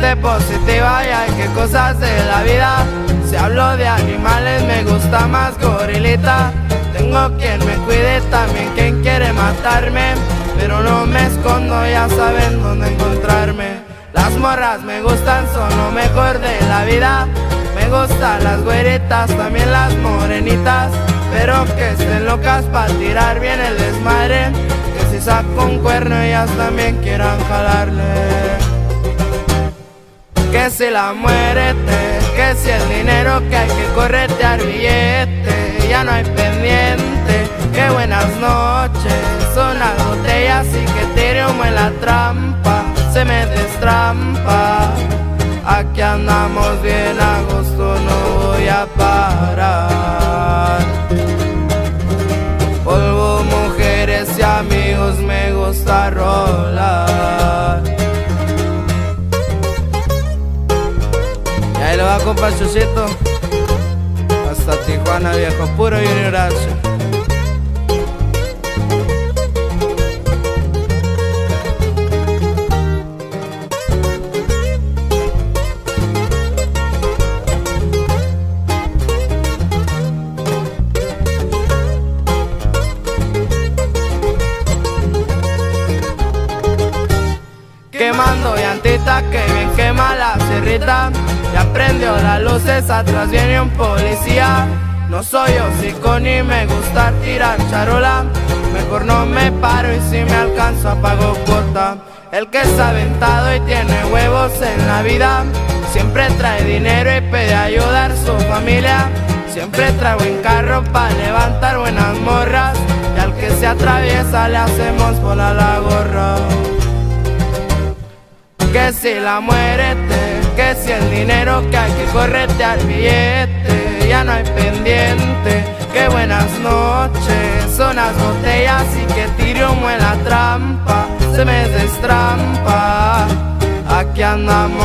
positiva y hay que cosas de la vida. Si hablo de animales me gusta más gorilita. Tengo quien me cuide, también quien quiere matarme. Pero no me escondo, ya saben dónde encontrarme. Las morras me gustan, son lo mejor de la vida. Me gustan las güeritas, también las morenitas. Pero que estén locas para tirar bien el desmadre. Que si saco un cuerno ellas también quieran jalarle. Que si la muerte, que si el dinero que hay que corretear billete, ya no hay pendiente. Que buenas noches, son las botellas y que tire humo en la trampa, se me destrampa. Aquí andamos bien a gusto, no voy a parar. Polvo, mujeres y amigos, me gusta rolar. Compa Chuchito. Hasta Tijuana, viejo, puro Junior H. Quemando llantita que bien quema la cerrita prendió las luces, atrás viene un policía. No soy hocico ni me gusta tirar charola. Mejor no me paro y si me alcanzo pago cuota. El que es aventado y tiene huevos en la vida Siempre trae dinero y pide ayudar su familia. Siempre trae buen carro para levantar buenas morras Y al que se atraviesa le hacemos volar la gorra. Que si la muerte, que si el dinero que hay que corretear billete, ya no hay pendiente, que buenas noches, son las botellas y que tire humo en la trampa, se me destrampa, aquí andamos